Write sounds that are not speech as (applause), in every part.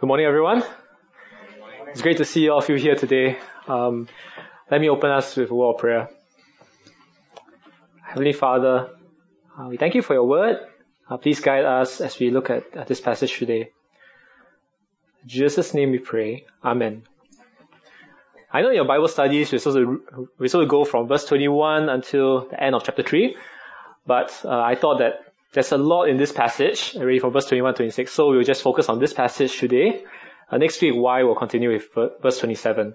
Good morning, everyone. It's great to see all of you here today. Um, let me open us with a word of prayer. Heavenly Father, uh, we thank you for your word. Uh, please guide us as we look at, at this passage today. In Jesus' name we pray. Amen. I know in your Bible studies we're supposed to, we're supposed to go from verse 21 until the end of chapter 3, but uh, I thought that there's a lot in this passage, already from verse 21 to 26, so we'll just focus on this passage today. Uh, next week, why we'll continue with verse 27.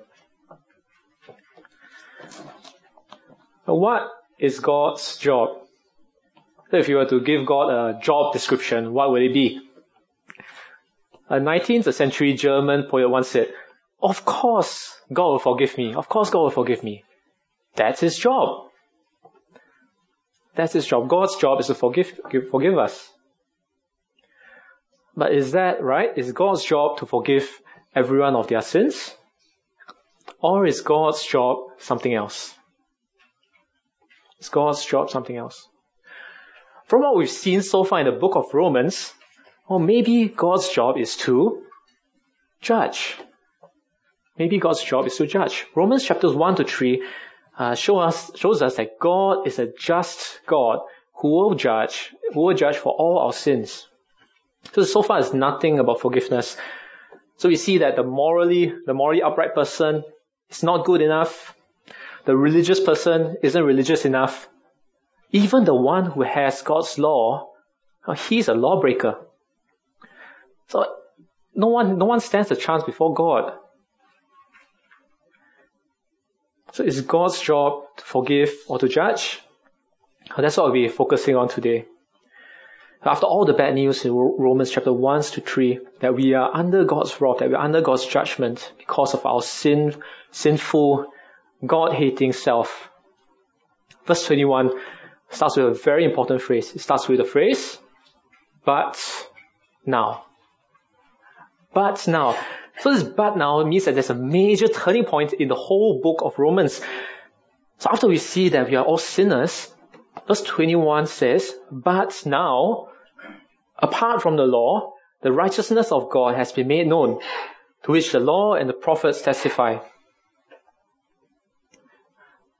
what is God's job? So if you were to give God a job description, what would it be? A 19th century German poet once said, of course God will forgive me. Of course God will forgive me. That's his job. That's his job. God's job is to forgive, forgive us. But is that right? Is God's job to forgive everyone of their sins? Or is God's job something else? Is God's job something else? From what we've seen so far in the book of Romans, or maybe God's job is to judge. Maybe God's job is to judge. Romans chapters 1 to 3 uh, show us, shows us that God is a just God who will judge, who will judge for all our sins. So, so far it's nothing about forgiveness. So we see that the morally, the morally upright person is not good enough. The religious person isn't religious enough. Even the one who has God's law, uh, he's a lawbreaker. So no one, no one stands a chance before God. So it's God's job to forgive or to judge. That's what we'll be focusing on today. After all the bad news in Romans chapter 1 to 3, that we are under God's wrath, that we are under God's judgment because of our sin, sinful, God-hating self. Verse 21 starts with a very important phrase. It starts with the phrase, but now. But now. So this but now means that there's a major turning point in the whole book of Romans. So after we see that we are all sinners, verse 21 says, but now, apart from the law, the righteousness of God has been made known, to which the law and the prophets testify.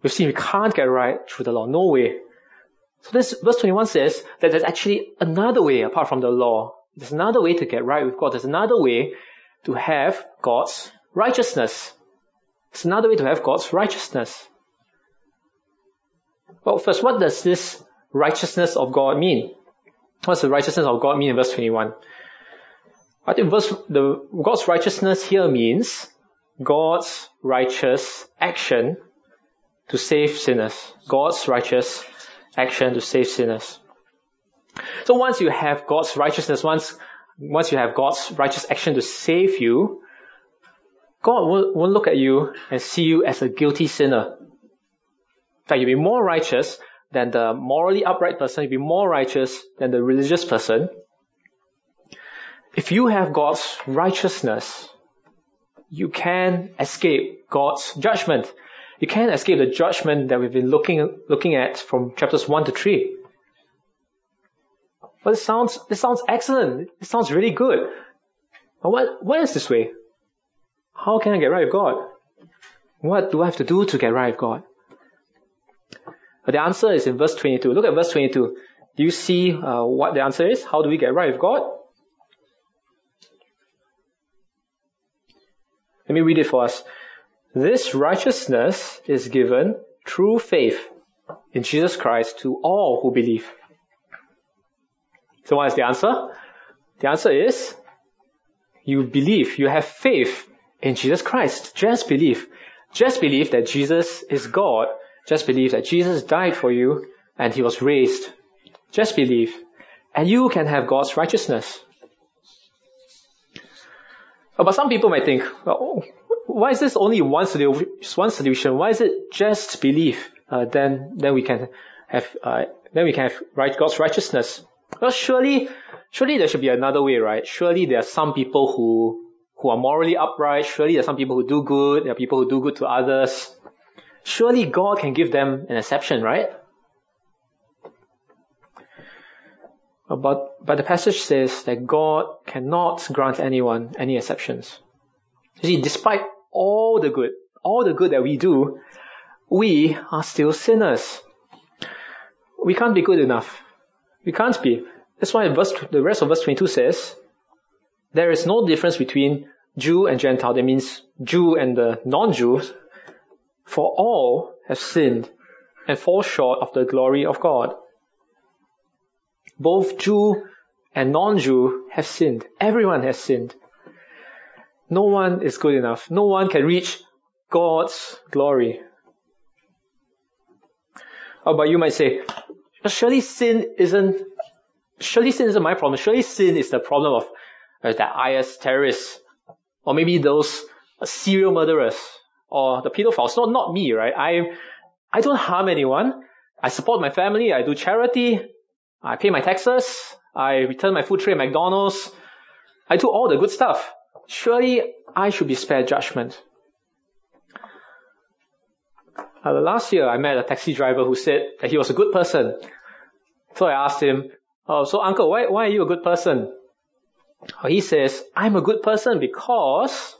We've seen we can't get right through the law. No way. So this verse 21 says that there's actually another way apart from the law. There's another way to get right with God. There's another way to have God's righteousness. It's another way to have God's righteousness. Well, first, what does this righteousness of God mean? What's the righteousness of God mean in verse 21? I think verse, the, God's righteousness here means God's righteous action to save sinners. God's righteous action to save sinners. So once you have God's righteousness, once once you have God's righteous action to save you, God won't, won't look at you and see you as a guilty sinner. In fact, you'll be more righteous than the morally upright person, you'll be more righteous than the religious person. If you have God's righteousness, you can escape God's judgment. You can't escape the judgment that we've been looking, looking at from chapters 1 to 3. But it sounds, it sounds excellent. It sounds really good. But what, what is this way? How can I get right with God? What do I have to do to get right with God? But the answer is in verse 22. Look at verse 22. Do you see uh, what the answer is? How do we get right with God? Let me read it for us. This righteousness is given through faith in Jesus Christ to all who believe. So what is the answer? The answer is you believe, you have faith in Jesus Christ. Just believe. Just believe that Jesus is God. Just believe that Jesus died for you and he was raised. Just believe. And you can have God's righteousness. But some people might think, well, why is this only one solution? Why is it just believe? Uh, then, then we can have, uh, then we can have God's righteousness. Well, surely, surely there should be another way, right? Surely there are some people who, who are morally upright. Surely there are some people who do good. There are people who do good to others. Surely God can give them an exception, right? But, but the passage says that God cannot grant anyone any exceptions. You see, despite all the good, all the good that we do, we are still sinners. We can't be good enough. We can't be. That's why verse, the rest of verse 22 says, there is no difference between Jew and Gentile. That means Jew and the non-Jews. For all have sinned and fall short of the glory of God. Both Jew and non-Jew have sinned. Everyone has sinned. No one is good enough. No one can reach God's glory. Oh, but you might say, surely sin isn't, surely sin isn't my problem. Surely sin is the problem of uh, the IS terrorists, or maybe those uh, serial murderers, or the pedophiles. Not, not me, right? I, I don't harm anyone. I support my family. I do charity. I pay my taxes. I return my food tray at McDonald's. I do all the good stuff. Surely I should be spared judgment. Uh, last year I met a taxi driver who said that he was a good person. So I asked him, oh, so uncle, why, why are you a good person? Oh, he says, I'm a good person because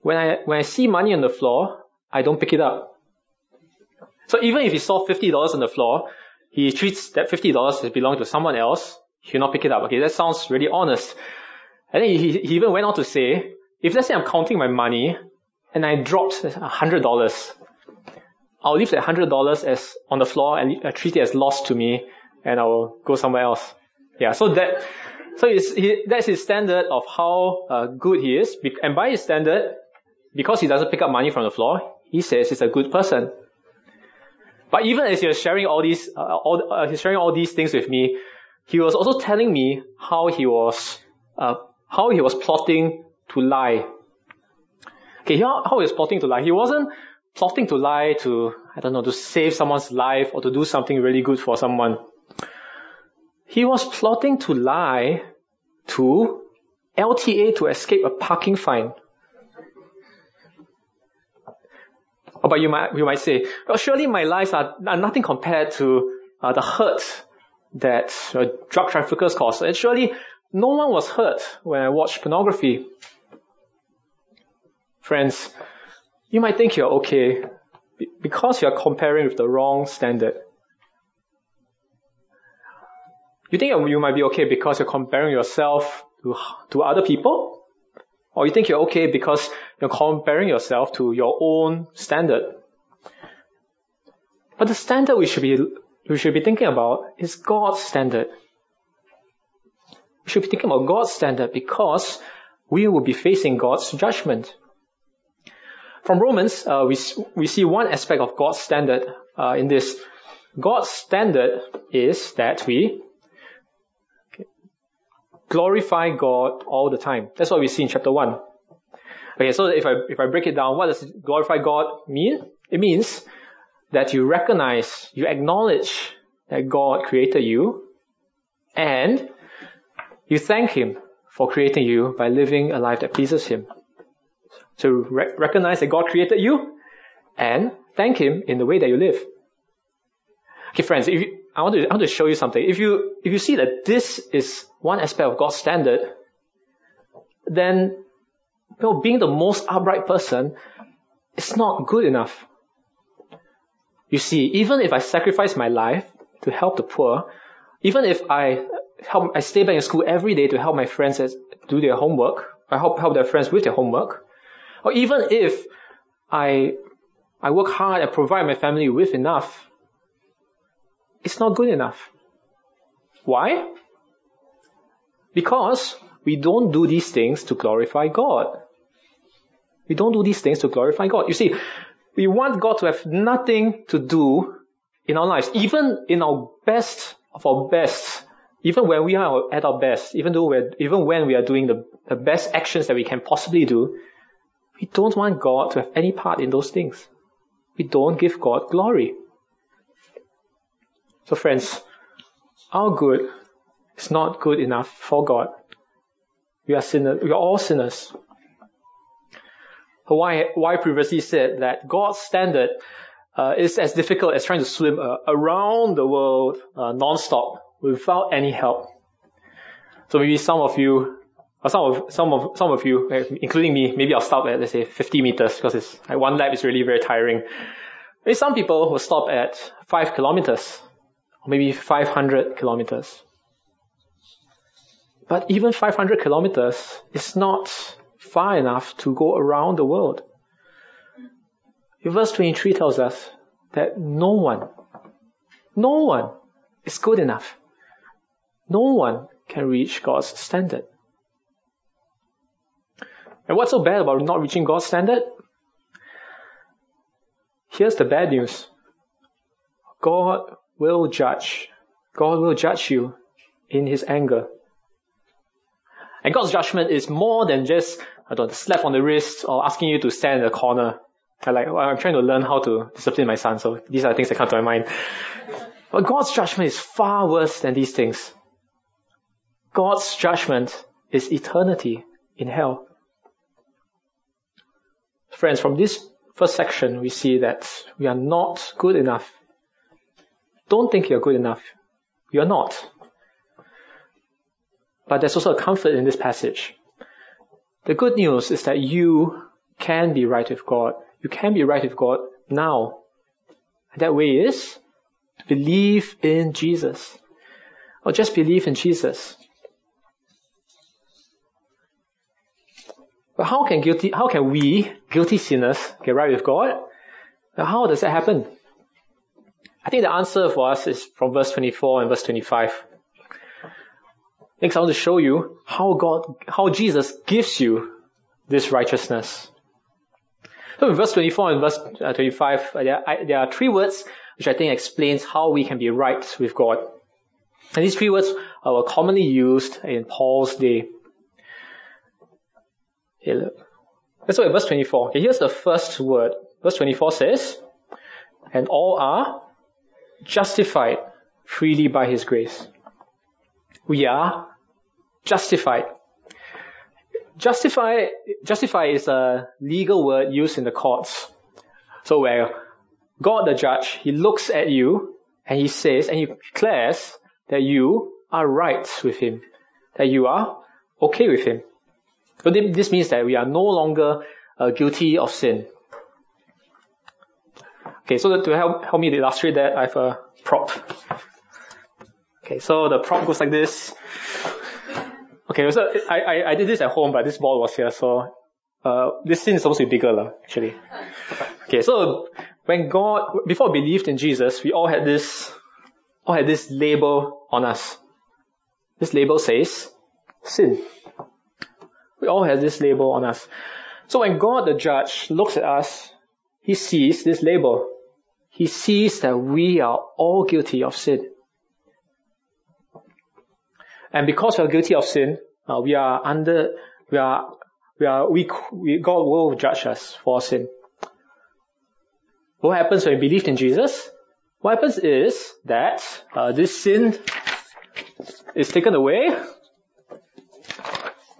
when I, when I see money on the floor, I don't pick it up. So even if he saw $50 on the floor, he treats that $50 as belonging to someone else, he'll not pick it up. Okay, that sounds really honest. And then he, he even went on to say, if let's say I'm counting my money and I dropped $100, I'll leave that $100 as on the floor and treat it as lost to me and I'll go somewhere else. Yeah, so that, so he, that's his standard of how uh, good he is. And by his standard, because he doesn't pick up money from the floor, he says he's a good person. But even as he was sharing all these, uh, all, uh, he's sharing all these things with me, he was also telling me how he was, uh, how he was plotting to lie. Okay, how, how he was plotting to lie. He wasn't plotting to lie to, I don't know, to save someone's life or to do something really good for someone. He was plotting to lie to LTA to escape a parking fine. Oh, but you might, you might say, well, surely my lies are, are nothing compared to uh, the hurt that uh, drug traffickers cause. And surely no one was hurt when I watched pornography. Friends, you might think you're okay because you're comparing with the wrong standard. You think you might be okay because you're comparing yourself to, to other people? Or you think you're okay because you're comparing yourself to your own standard. But the standard we should be, we should be thinking about is God's standard. We should be thinking about God's standard because we will be facing God's judgment. From Romans, uh, we, we see one aspect of God's standard uh, in this. God's standard is that we glorify God all the time. That's what we see in chapter 1. Okay, so if I, if I break it down, what does glorify God mean? It means that you recognize, you acknowledge that God created you and you thank Him for creating you by living a life that pleases Him. So re- recognize that God created you and thank Him in the way that you live. Okay, friends, if you, I want to, I want to show you something. If you, if you see that this is one aspect of God's standard, then you know, being the most upright person is not good enough. You see, even if I sacrifice my life to help the poor, even if I help, I stay back in school every day to help my friends do their homework, I help help their friends with their homework, or even if I I work hard and provide my family with enough, it's not good enough. Why? Because we don't do these things to glorify God. We don't do these things to glorify God. You see, we want God to have nothing to do in our lives, even in our best of our best, even when we are at our best, even though we're, even when we are doing the, the best actions that we can possibly do, we don't want God to have any part in those things. We don't give God glory. So friends, our good is not good enough for God. We are sinners. We are all sinners. Hawaii, Hawaii previously said that God's standard uh, is as difficult as trying to swim uh, around the world uh, non-stop without any help. So maybe some of you, or some of, some of, some of you, eh, including me, maybe I'll stop at, let's say, 50 meters because it's, like one lap is really very tiring. Maybe some people will stop at 5 kilometers, or maybe 500 kilometers. But even 500 kilometers is not far enough to go around the world. Verse 23 tells us that no one, no one is good enough. No one can reach God's standard. And what's so bad about not reaching God's standard? Here's the bad news. God will judge. God will judge you in His anger. And God's judgment is more than just I don't know, slap on the wrist or asking you to stand in a corner. I like well, I'm trying to learn how to discipline my son, so these are the things that come to my mind. But God's judgment is far worse than these things. God's judgment is eternity in hell. Friends, from this first section, we see that we are not good enough. Don't think you're good enough. You're not. But there's also a comfort in this passage. The good news is that you can be right with God. You can be right with God now. And that way is to believe in Jesus. Or just believe in Jesus. But how can guilty, how can we, guilty sinners, get right with God? Now how does that happen? I think the answer for us is from verse 24 and verse 25. Next, I want to show you how God, how Jesus gives you this righteousness. So in verse 24 and verse uh, 25, uh, there are, three words which I think explains how we can be right with God. And these three words were commonly used in Paul's day. Look. Let's look at verse 24. Okay, here's the first word. Verse 24 says, and all are justified freely by his grace we are justified. Justify, justify is a legal word used in the courts. So where God the judge, he looks at you and he says and he declares that you are right with him, that you are okay with him. So this means that we are no longer uh, guilty of sin. Okay, so to help, help me illustrate that, I have a prop. Okay, so the prop goes like this. Okay, so I, I, I did this at home, but this ball was here, so uh, this scene is supposed to be bigger, actually. Okay, so when God, before we believed in Jesus, we all had this, all had this label on us. This label says sin. We all have this label on us. So when God the judge looks at us, he sees this label. He sees that we are all guilty of sin. And because we are guilty of sin, uh, we are under, we are, we are, we, we, God will judge us for sin. What happens when we believe in Jesus? What happens is that uh, this sin is taken away.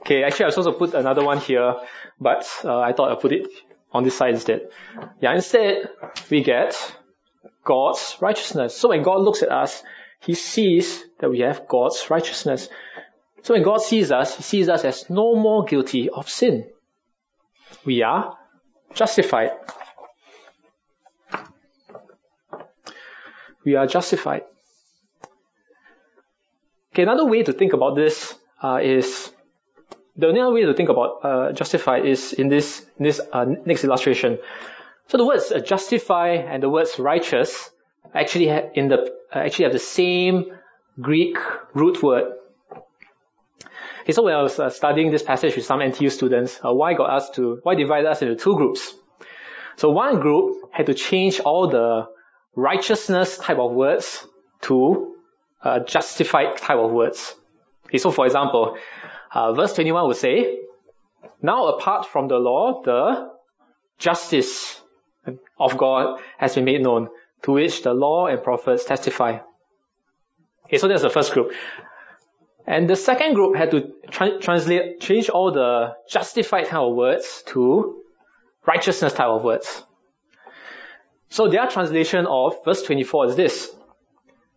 Okay, actually I was supposed to put another one here, but uh, I thought I'd put it on this side instead. Yeah, instead we get God's righteousness. So when God looks at us, he sees that we have God's righteousness. So when God sees us, He sees us as no more guilty of sin. We are justified. We are justified. Okay, another way to think about this uh, is the other way to think about uh, justified is in this in this uh, next illustration. So the words uh, justify and the words righteous actually in the uh, actually have the same Greek root word. Okay, so when I was uh, studying this passage with some NTU students, uh, why got us to why divide us into two groups? So one group had to change all the righteousness type of words to justified type of words. Okay, so for example, uh, verse 21 would say, Now apart from the law, the justice of God has been made known, to which the law and prophets testify. Okay, so that's the first group. And the second group had to tra- translate, change all the justified type of words to righteousness type of words. So their translation of verse 24 is this.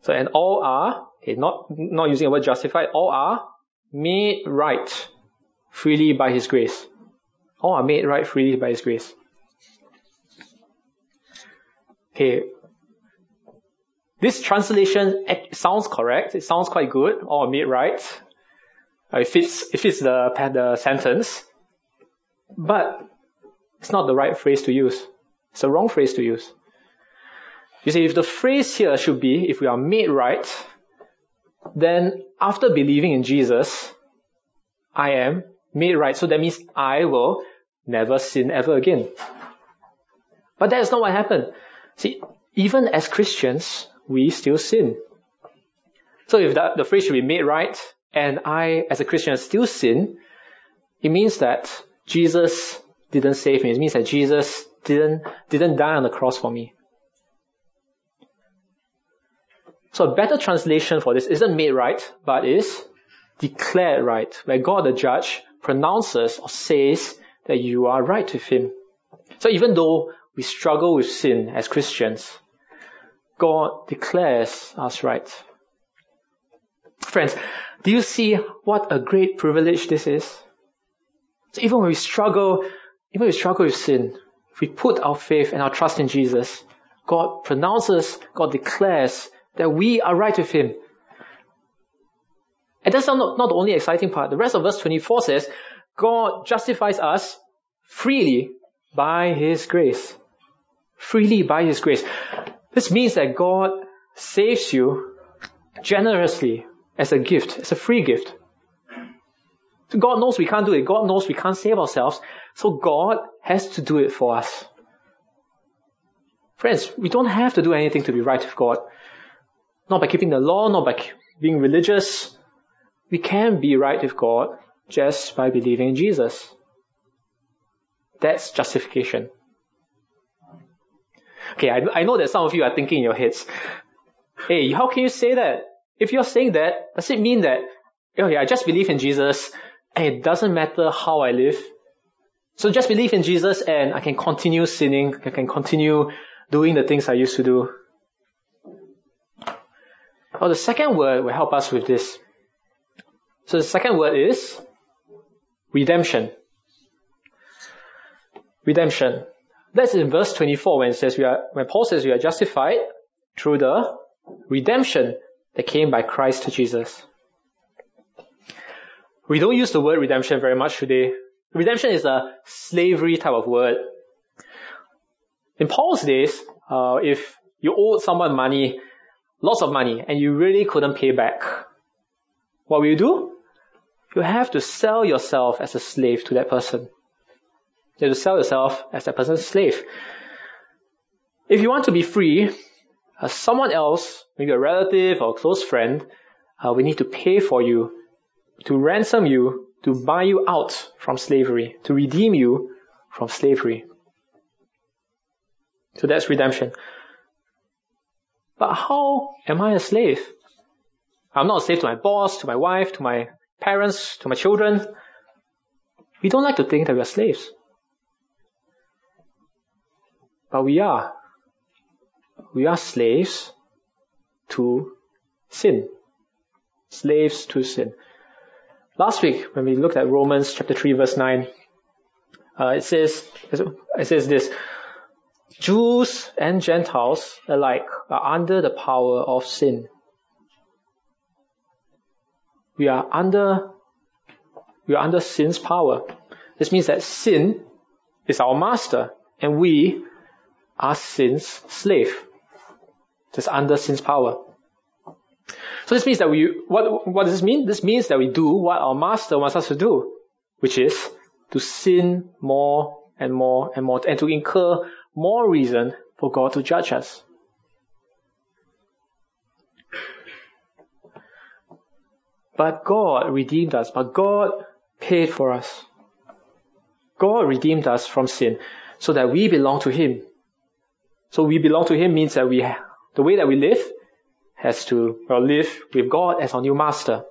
So, and all are, okay, not, not using the word justified, all are made right freely by His grace. All are made right freely by His grace. Okay. This translation sounds correct. It sounds quite good. All are made right. Uh, it fits, it fits the, the sentence. But it's not the right phrase to use. It's the wrong phrase to use. You see, if the phrase here should be, if we are made right, then after believing in Jesus, I am made right. So that means I will never sin ever again. But that is not what happened. See, even as Christians, we still sin. So if that, the phrase should be made right, and I, as a Christian, still sin, it means that Jesus didn't save me. It means that Jesus didn't, didn't die on the cross for me. So a better translation for this isn't made right, but is declared right, where God the judge pronounces or says that you are right with Him. So even though we struggle with sin as Christians, God declares us right. Friends, do you see what a great privilege this is? So even when we struggle, even when we struggle with sin, if we put our faith and our trust in Jesus, God pronounces, God declares that we are right with Him. And that's not, not the only exciting part. The rest of verse 24 says, God justifies us freely by His grace. Freely by His grace. This means that God saves you generously as a gift, as a free gift. God knows we can't do it. God knows we can't save ourselves. So God has to do it for us. Friends, we don't have to do anything to be right with God. Not by keeping the law, not by being religious. We can be right with God just by believing in Jesus. That's justification. Okay, I, I know that some of you are thinking in your heads, hey, how can you say that? If you're saying that, does it mean that, okay, I just believe in Jesus and it doesn't matter how I live? So just believe in Jesus and I can continue sinning, I can continue doing the things I used to do. Well, the second word will help us with this. So the second word is redemption. Redemption. That's in verse 24 when it says we are, when Paul says we are justified through the redemption that came by Christ to Jesus. We don't use the word redemption very much today. Redemption is a slavery type of word. In Paul's days, uh, if you owed someone money, lots of money, and you really couldn't pay back, what will you do? You have to sell yourself as a slave to that person. You have to sell yourself as that person's slave. If you want to be free, uh, someone else, maybe a relative or a close friend, uh, we need to pay for you, to ransom you, to buy you out from slavery, to redeem you from slavery. So that's redemption. But how am I a slave? I'm not a slave to my boss, to my wife, to my parents, to my children. We don't like to think that we are slaves. But we are. We are slaves to sin. Slaves to sin. Last week, when we looked at Romans chapter 3 verse 9, uh, it says, it says this, Jews and Gentiles alike are under the power of sin. We are under, we are under sin's power. This means that sin is our master and we are sin's slave. Just under sin's power. So this means that we, what, what does this mean? This means that we do what our master wants us to do, which is to sin more and more and more, and to incur more reason for God to judge us. But God redeemed us, but God paid for us. God redeemed us from sin so that we belong to Him. So we belong to Him means that we, the way that we live has to well, live with God as our new master.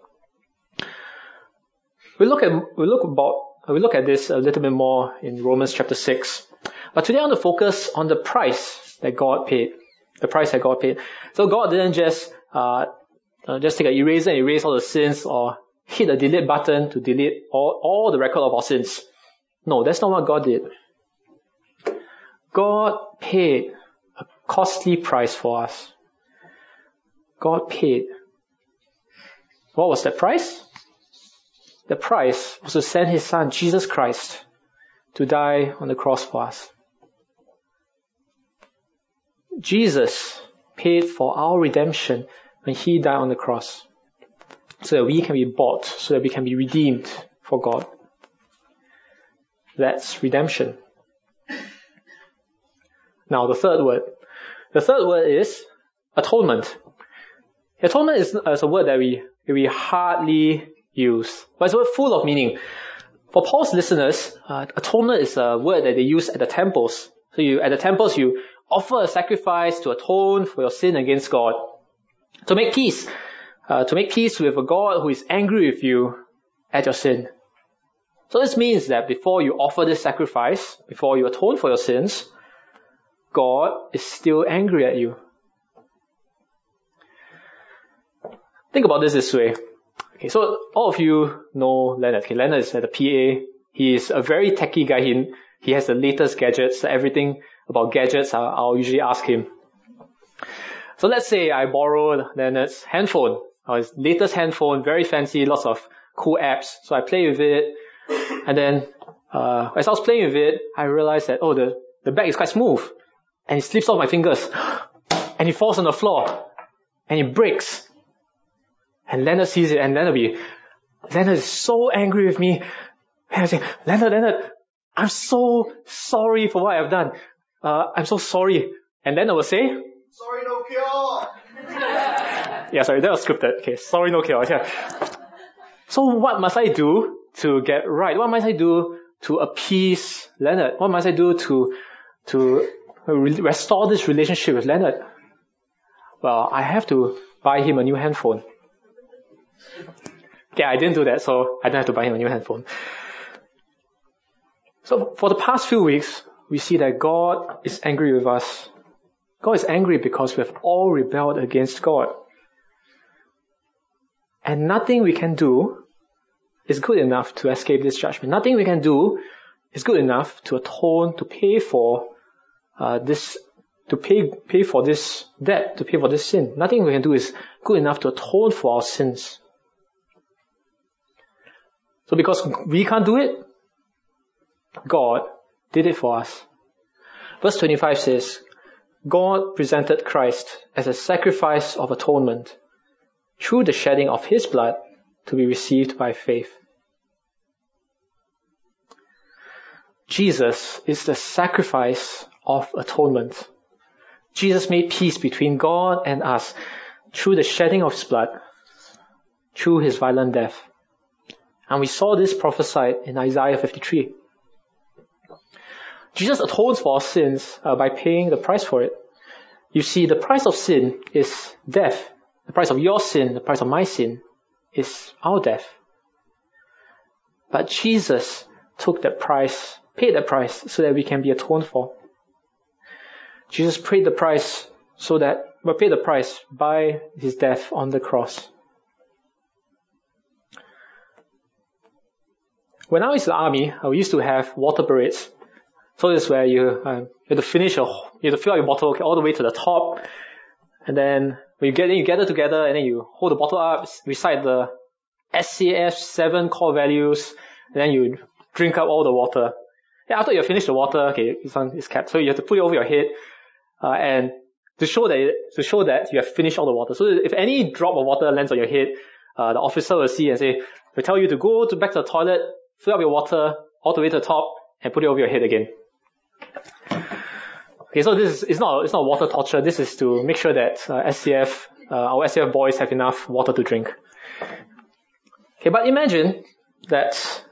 We look at, we look about, we look at this a little bit more in Romans chapter 6. But today I want to focus on the price that God paid. The price that God paid. So God didn't just, uh, uh, just take an eraser and erase all the sins or hit a delete button to delete all, all the record of our sins. No, that's not what God did. God paid a costly price for us. God paid. What was that price? The price was to send His Son, Jesus Christ, to die on the cross for us. Jesus paid for our redemption when He died on the cross so that we can be bought, so that we can be redeemed for God. That's redemption. Now the third word. The third word is atonement. Atonement is, is a word that we, we hardly use, but it's a word full of meaning. For Paul's listeners, uh, atonement is a word that they use at the temples. So you, at the temples, you offer a sacrifice to atone for your sin against God. To make peace uh, to make peace with a God who is angry with you at your sin. So this means that before you offer this sacrifice, before you atone for your sins, God is still angry at you. Think about this this way. Okay, so all of you know Leonard. Okay, Leonard is at the PA. He is a very techy guy. He, he has the latest gadgets. Everything about gadgets, I'll, I'll usually ask him. So let's say I borrowed Leonard's handphone uh, his latest handphone, very fancy, lots of cool apps. So I play with it, and then uh, as I was playing with it, I realized that oh the the back is quite smooth, and it slips off my fingers, (gasps) and it falls on the floor, and it breaks. And Leonard sees it, and Leonard be, Leonard is so angry with me. And I say, Leonard, Leonard, I'm so sorry for what I've done. Uh, I'm so sorry. And Leonard will say, Sorry, no cure. (laughs) yeah, sorry, that was scripted. Okay, sorry, no chaos. Yeah. So what must I do to get right? What must I do to appease Leonard? What must I do to to restore this relationship with Leonard? Well, I have to buy him a new handphone. Yeah, I didn't do that, so I don't have to buy him a new handphone. So for the past few weeks, we see that God is angry with us. God is angry because we have all rebelled against God. And nothing we can do is good enough to escape this judgment. Nothing we can do is good enough to atone, to pay for uh, this, to pay pay for this debt, to pay for this sin. Nothing we can do is good enough to atone for our sins. So because we can't do it, God did it for us. Verse 25 says, God presented Christ as a sacrifice of atonement through the shedding of his blood to be received by faith. Jesus is the sacrifice of atonement. Jesus made peace between God and us through the shedding of his blood, through his violent death. And we saw this prophesied in Isaiah 53. Jesus atones for our sins uh, by paying the price for it. You see, the price of sin is death. The price of your sin, the price of my sin, is our death. But Jesus took that price, paid that price, so that we can be atoned for. Jesus paid the price so that, well, paid the price by his death on the cross. When I was in the army, I used to have water parades. So this is where you, uh, you have to finish your, you have to fill out your bottle all the way to the top, and then when you get you gather together and then you hold the bottle up, recite the SAF seven core values, and then you drink up all the water. And after you finish the water, okay, this one is capped, so you have to put it over your head, uh, and to show that to show that you have finished all the water. So if any drop of water lands on your head, uh, the officer will see and say, will tell you to go to back to the toilet, fill up your water all the way to the top, and put it over your head again. Okay, so this is it's not it's not water torture. This is to make sure that uh, SAF uh, our SAF boys have enough water to drink. Okay, but imagine that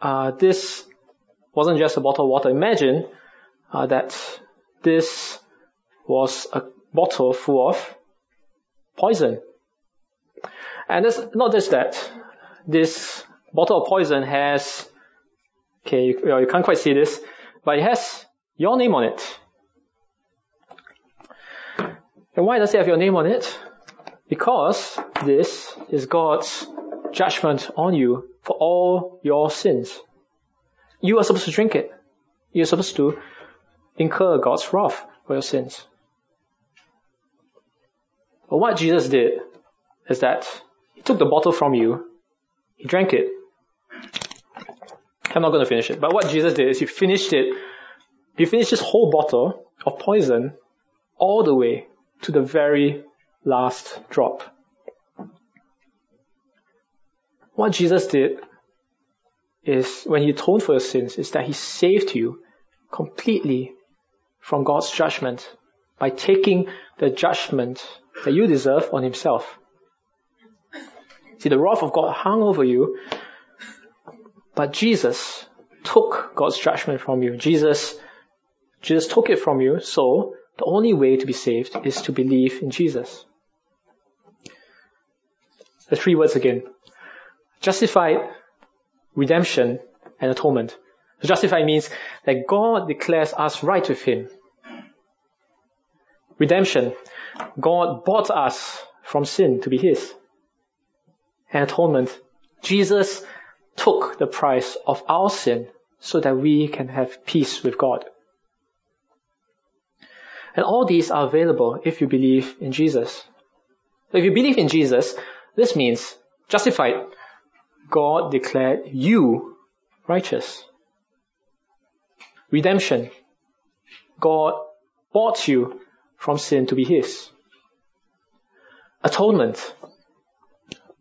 uh, this wasn't just a bottle of water. Imagine uh, that this was a bottle full of poison. And it's not just that. This bottle of poison has, okay, you, you can't quite see this, but it has your name on it. And why does it have your name on it? Because this is God's judgment on you for all your sins. You are supposed to drink it. You're supposed to incur God's wrath for your sins. But what Jesus did is that he took the bottle from you, he drank it. I'm not going to finish it, but what Jesus did is he finished it, he finished this whole bottle of poison all the way to the very last drop. What Jesus did is when he atoned for your sins is that he saved you completely from God's judgment by taking the judgment that you deserve on himself. See, the wrath of God hung over you, but Jesus took God's judgment from you. Jesus, Jesus took it from you, so the only way to be saved is to believe in Jesus. The three words again. Justified, redemption, and atonement. Justified means that God declares us right with Him. Redemption. God bought us from sin to be His. And atonement. Jesus took the price of our sin so that we can have peace with God. And all these are available if you believe in Jesus. If you believe in Jesus, this means justified. God declared you righteous. Redemption. God bought you from sin to be His. Atonement.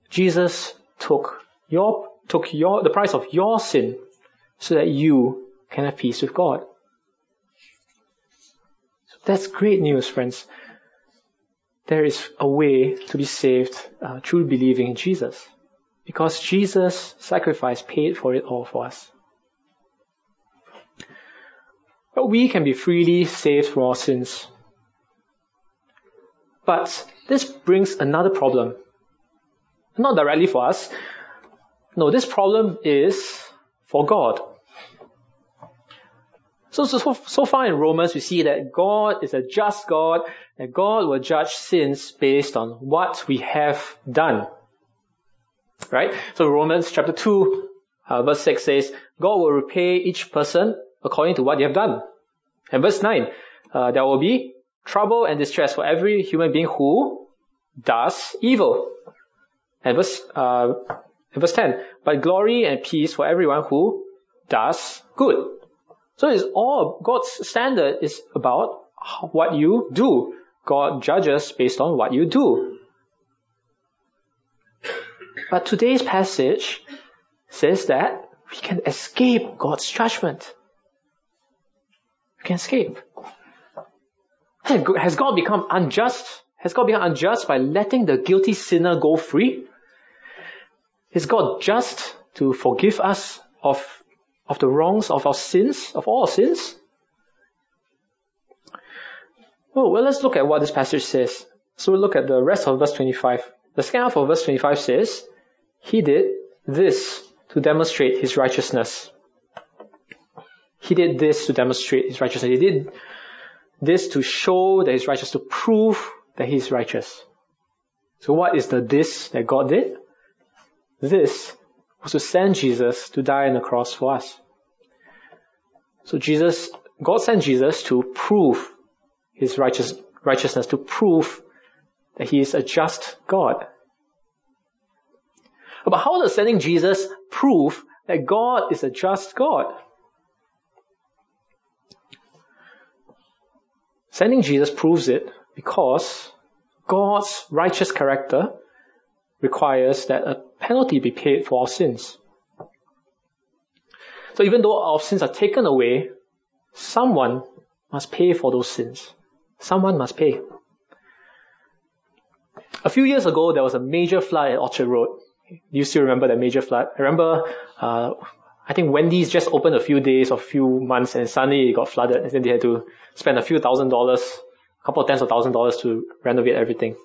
Jesus took your, took your, the price of your sin so that you can have peace with God. So that's great news, friends. There is a way to be saved uh, through believing in Jesus. Because Jesus' sacrifice paid for it all for us. But we can be freely saved from our sins. But this brings another problem. Not directly for us. No, this problem is for God. So, so, so far in Romans, we see that God is a just God, and God will judge sins based on what we have done. Right? So Romans chapter 2, uh, verse 6 says, God will repay each person according to what they have done. And verse 9, uh, there will be trouble and distress for every human being who does evil. And verse, uh, verse 10, but glory and peace for everyone who does good. So it's all, God's standard is about what you do. God judges based on what you do. But today's passage says that we can escape God's judgment. We can escape. Has God become unjust? Has God become unjust by letting the guilty sinner go free? Is God just to forgive us of, of the wrongs of our sins, of all our sins? Oh, well, let's look at what this passage says. So we'll look at the rest of verse 25. The second half of verse 25 says, He did this to demonstrate His righteousness. He did this to demonstrate His righteousness. He did this to show that He's righteous, to prove that He's righteous. So what is the this that God did? This was to send Jesus to die on the cross for us. So Jesus, God sent Jesus to prove His righteous, righteousness, to prove that He is a just God. But how does sending Jesus prove that God is a just God? Sending Jesus proves it because God's righteous character requires that a penalty be paid for our sins. So even though our sins are taken away, someone must pay for those sins. Someone must pay. A few years ago, there was a major flood at Orchard Road. You still remember that major flood? I remember, uh, I think Wendy's just opened a few days or a few months and suddenly it got flooded and then they had to spend a few thousand dollars, a couple of tens of thousand dollars to renovate everything.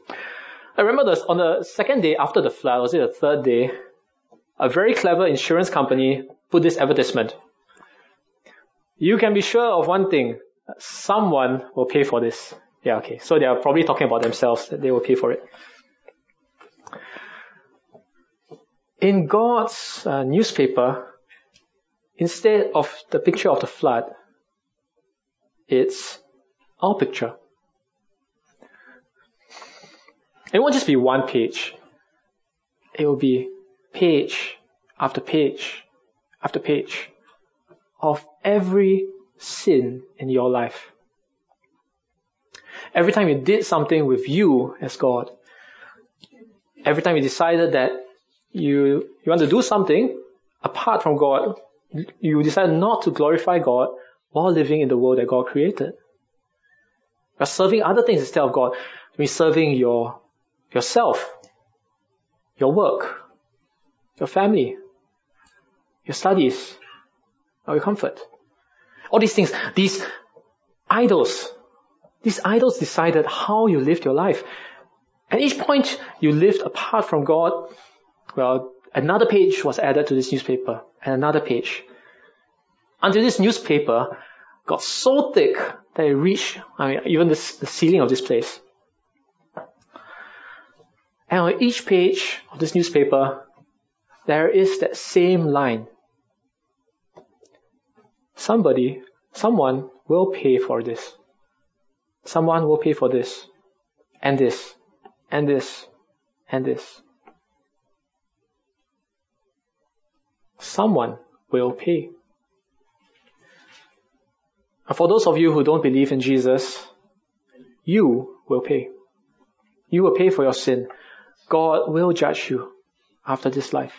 I remember this, on the second day after the flood, was it the third day, a very clever insurance company put this advertisement. You can be sure of one thing, someone will pay for this. Yeah, okay. So they are probably talking about themselves, they will pay for it. In God's uh, newspaper, instead of the picture of the flood, it's our picture. It won't just be one page. It will be page after page after page of every sin in your life. Every time you did something with you as God, every time you decided that you, you want to do something apart from God, you decide not to glorify God while living in the world that God created. You're serving other things instead of God. You're serving your, yourself, your work, your family, your studies, or your comfort. All these things, these idols, these idols decided how you lived your life. At each point you lived apart from God, well, another page was added to this newspaper, and another page. Until this newspaper got so thick that it reached, I mean, even the, the ceiling of this place. And on each page of this newspaper, there is that same line. Somebody, someone will pay for this. Someone will pay for this, and this, and this, and this. Someone will pay. And for those of you who don't believe in Jesus, you will pay. You will pay for your sin. God will judge you after this life.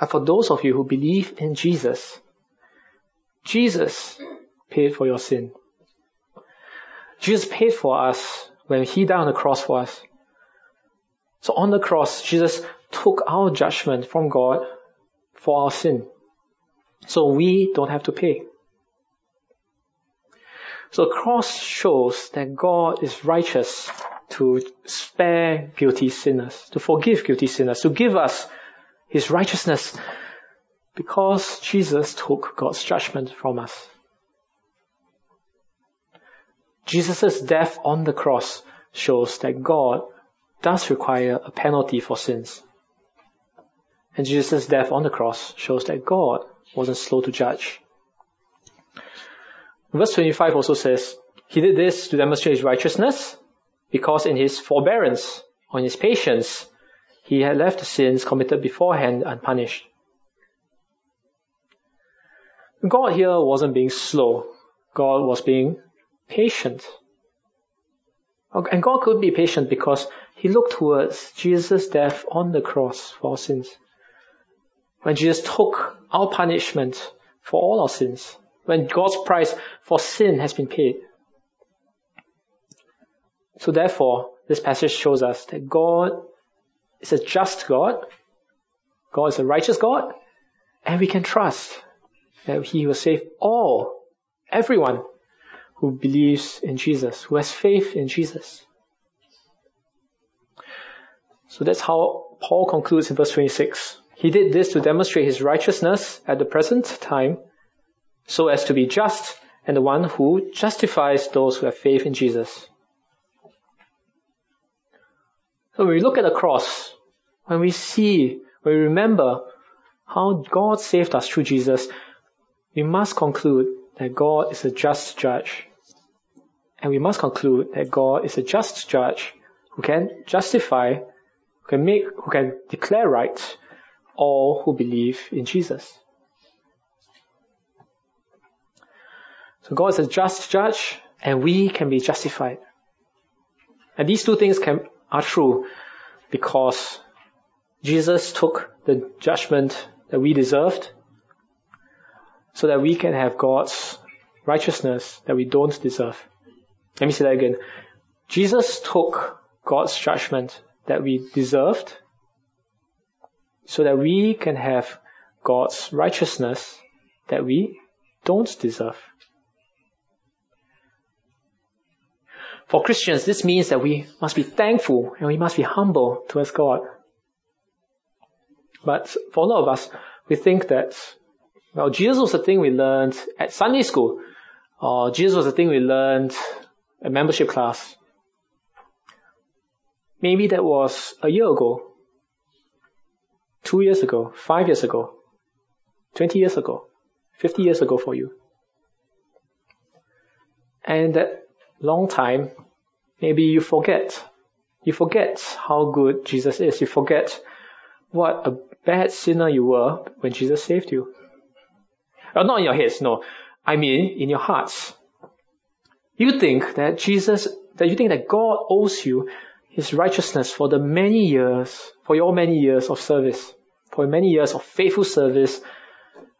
And for those of you who believe in Jesus, Jesus paid for your sin. Jesus paid for us when He died on the cross for us. So on the cross, Jesus took our judgment from God for our sin. So we don't have to pay. So the cross shows that God is righteous to spare guilty sinners, to forgive guilty sinners, to give us His righteousness because Jesus took God's judgment from us. Jesus' death on the cross shows that God does require a penalty for sins. And Jesus' death on the cross shows that God wasn't slow to judge. Verse 25 also says, He did this to demonstrate His righteousness because in His forbearance, or in His patience, He had left the sins committed beforehand unpunished. God here wasn't being slow. God was being patient. And God could be patient because He looked towards Jesus' death on the cross for our sins. When Jesus took our punishment for all our sins, when God's price for sin has been paid. So therefore, this passage shows us that God is a just God, God is a righteous God, and we can trust that He will save all, everyone who believes in Jesus, who has faith in Jesus. So that's how Paul concludes in verse 26. He did this to demonstrate his righteousness at the present time, so as to be just and the one who justifies those who have faith in Jesus. So when we look at the cross, when we see, when we remember how God saved us through Jesus, we must conclude that God is a just judge. And we must conclude that God is a just judge who can justify, who can make, who can declare right all who believe in Jesus. So God is a just judge and we can be justified. And these two things can, are true because Jesus took the judgment that we deserved so that we can have God's righteousness that we don't deserve. Let me say that again. Jesus took God's judgment that we deserved so that we can have God's righteousness that we don't deserve. For Christians, this means that we must be thankful and we must be humble towards God. But for a lot of us, we think that, well, Jesus was the thing we learned at Sunday school, or Jesus was the thing we learned at membership class. Maybe that was a year ago, two years ago, five years ago, 20 years ago, 50 years ago for you. And that long time, maybe you forget. You forget how good Jesus is. You forget what a bad sinner you were when Jesus saved you. Well, not in your heads, no. I mean in your hearts. You think that Jesus, that you think that God owes you his righteousness for the many years, for your many years of service, for many years of faithful service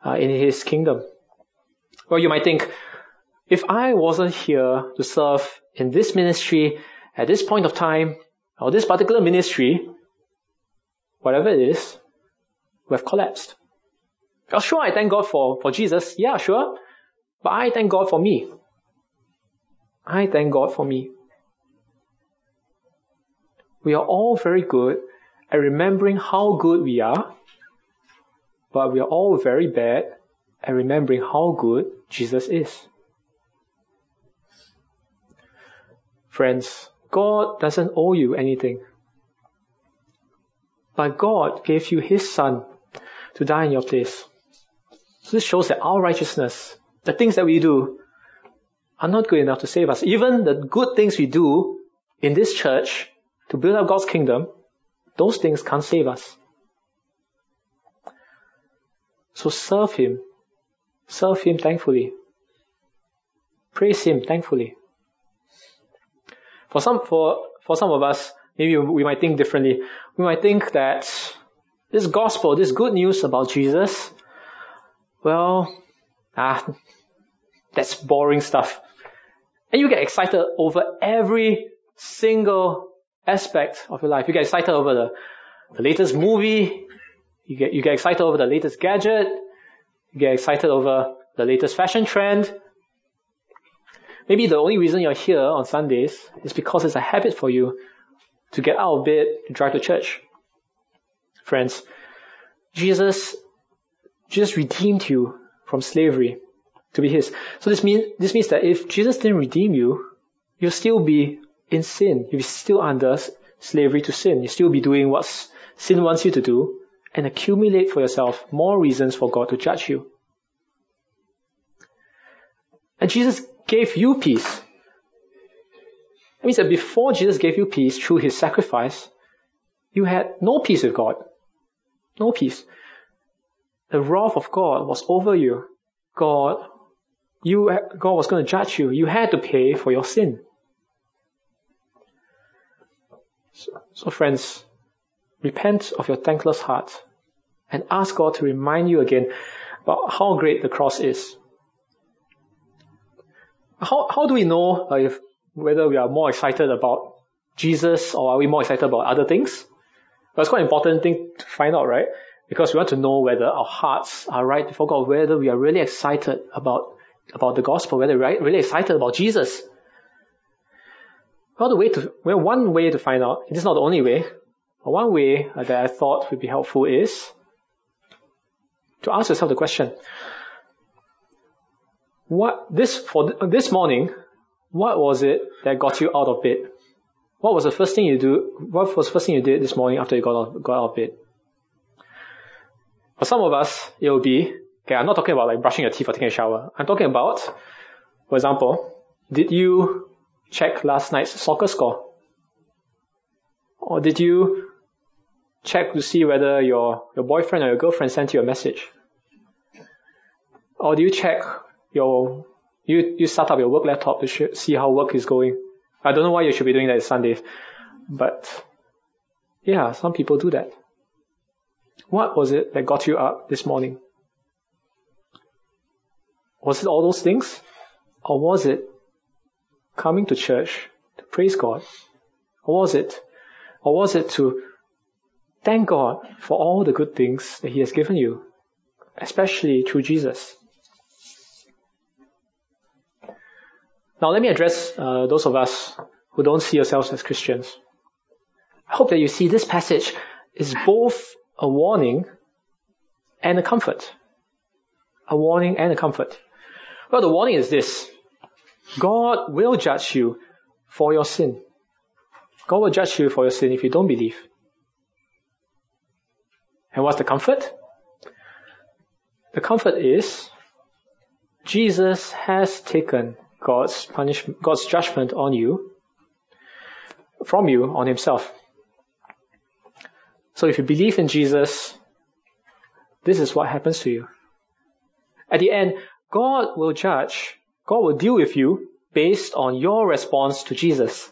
uh, in his kingdom. Well, you might think, if I wasn't here to serve in this ministry at this point of time, or this particular ministry, whatever it is, we have collapsed. Oh, sure, I thank God for, for Jesus. Yeah, sure. But I thank God for me. I thank God for me. We are all very good at remembering how good we are, but we are all very bad at remembering how good Jesus is. Friends, God doesn't owe you anything. But God gave you His Son to die in your place. So this shows that our righteousness, the things that we do, are not good enough to save us. Even the good things we do in this church to build up God's kingdom, those things can't save us. So serve Him. Serve Him thankfully. Praise Him thankfully. For some, for, for some of us, maybe we might think differently. We might think that this gospel, this good news about Jesus, well, ah, that's boring stuff. And you get excited over every single aspect of your life. You get excited over the, the latest movie. You get, you get excited over the latest gadget. You get excited over the latest fashion trend. Maybe the only reason you're here on Sundays is because it's a habit for you to get out of bed and drive to church. Friends, Jesus, Jesus redeemed you from slavery to be His. So this means, this means that if Jesus didn't redeem you, you'll still be in sin. You'll be still under slavery to sin. You'll still be doing what sin wants you to do and accumulate for yourself more reasons for God to judge you. And Jesus gave you peace. That means that before Jesus gave you peace through his sacrifice, you had no peace with God. No peace. The wrath of God was over you. God, you, God was going to judge you. You had to pay for your sin. So, so friends, repent of your thankless heart and ask God to remind you again about how great the cross is. How, how do we know uh, if, whether we are more excited about Jesus or are we more excited about other things? It's quite an important thing to find out, right? Because we want to know whether our hearts are right before God, whether we are really excited about, about the gospel, whether we're really excited about Jesus. Well, the way to, well, one way to find out, it is not the only way, but one way that I thought would be helpful is to ask yourself the question, what this for this morning, what was it that got you out of bed? What was the first thing you do? What was the first thing you did this morning after you got out, got out of bed? For some of us, it will be okay. I'm not talking about like brushing your teeth or taking a shower. I'm talking about, for example, did you check last night's soccer score? Or did you check to see whether your, your boyfriend or your girlfriend sent you a message? Or do you check your you you start up your work laptop to sh- see how work is going. I don't know why you should be doing that on Sundays, but yeah, some people do that. What was it that got you up this morning? Was it all those things? Or was it coming to church to praise God? Or was it, or was it to thank God for all the good things that He has given you, especially through Jesus? Now let me address uh, those of us who don't see yourselves as Christians. I hope that you see this passage is both a warning and a comfort. A warning and a comfort. Well, the warning is this. God will judge you for your sin. God will judge you for your sin if you don't believe. And what's the comfort? The comfort is Jesus has taken God's punishment, God's judgment on you, from you on himself. So if you believe in Jesus, this is what happens to you. At the end, God will judge, God will deal with you based on your response to Jesus.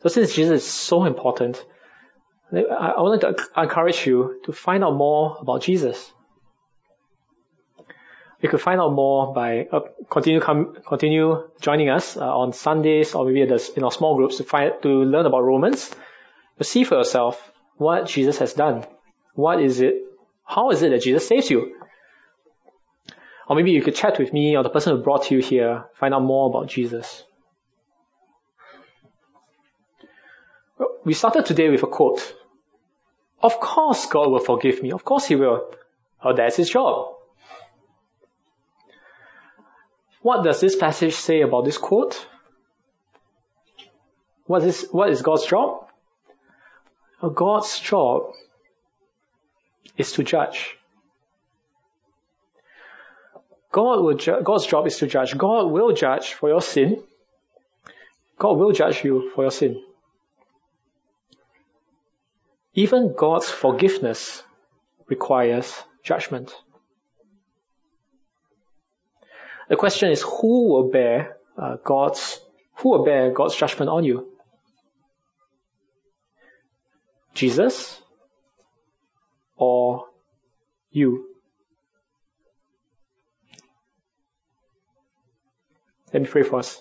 So since Jesus is so important, I wanted to encourage you to find out more about Jesus. You could find out more by uh, continue come, continue joining us uh, on Sundays or maybe in our small groups to find to learn about Romans. To see for yourself what Jesus has done. What is it? How is it that Jesus saves you? Or maybe you could chat with me or the person who brought you here, find out more about Jesus. We started today with a quote. Of course God will forgive me. Of course He will. Oh, that's His job. What does this passage say about this quote? What is, what is God's job? God's job is to judge. God will ju- God's job is to judge. God will judge for your sin. God will judge you for your sin. Even God's forgiveness requires judgment. The question is who will bear uh, God's who will bear God's judgment on you? Jesus or you? Let me pray for us.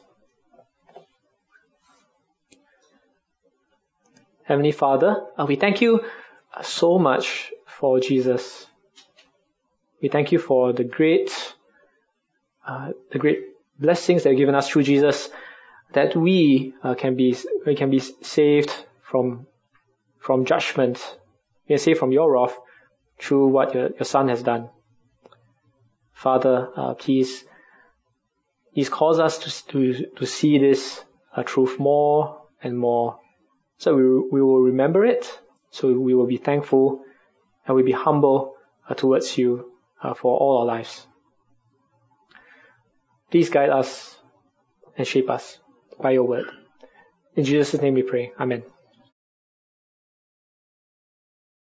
Heavenly Father, uh, we thank you so much for Jesus. We thank you for the great uh, the great blessings that are given us through Jesus, that we uh, can be we can be saved from from judgment, we can saved from your wrath through what your, your Son has done. Father, uh, please, please cause us to to to see this uh, truth more and more, so we we will remember it, so we will be thankful, and we will be humble uh, towards you uh, for all our lives. Please guide us and shape us by your word. In Jesus' name we pray. Amen.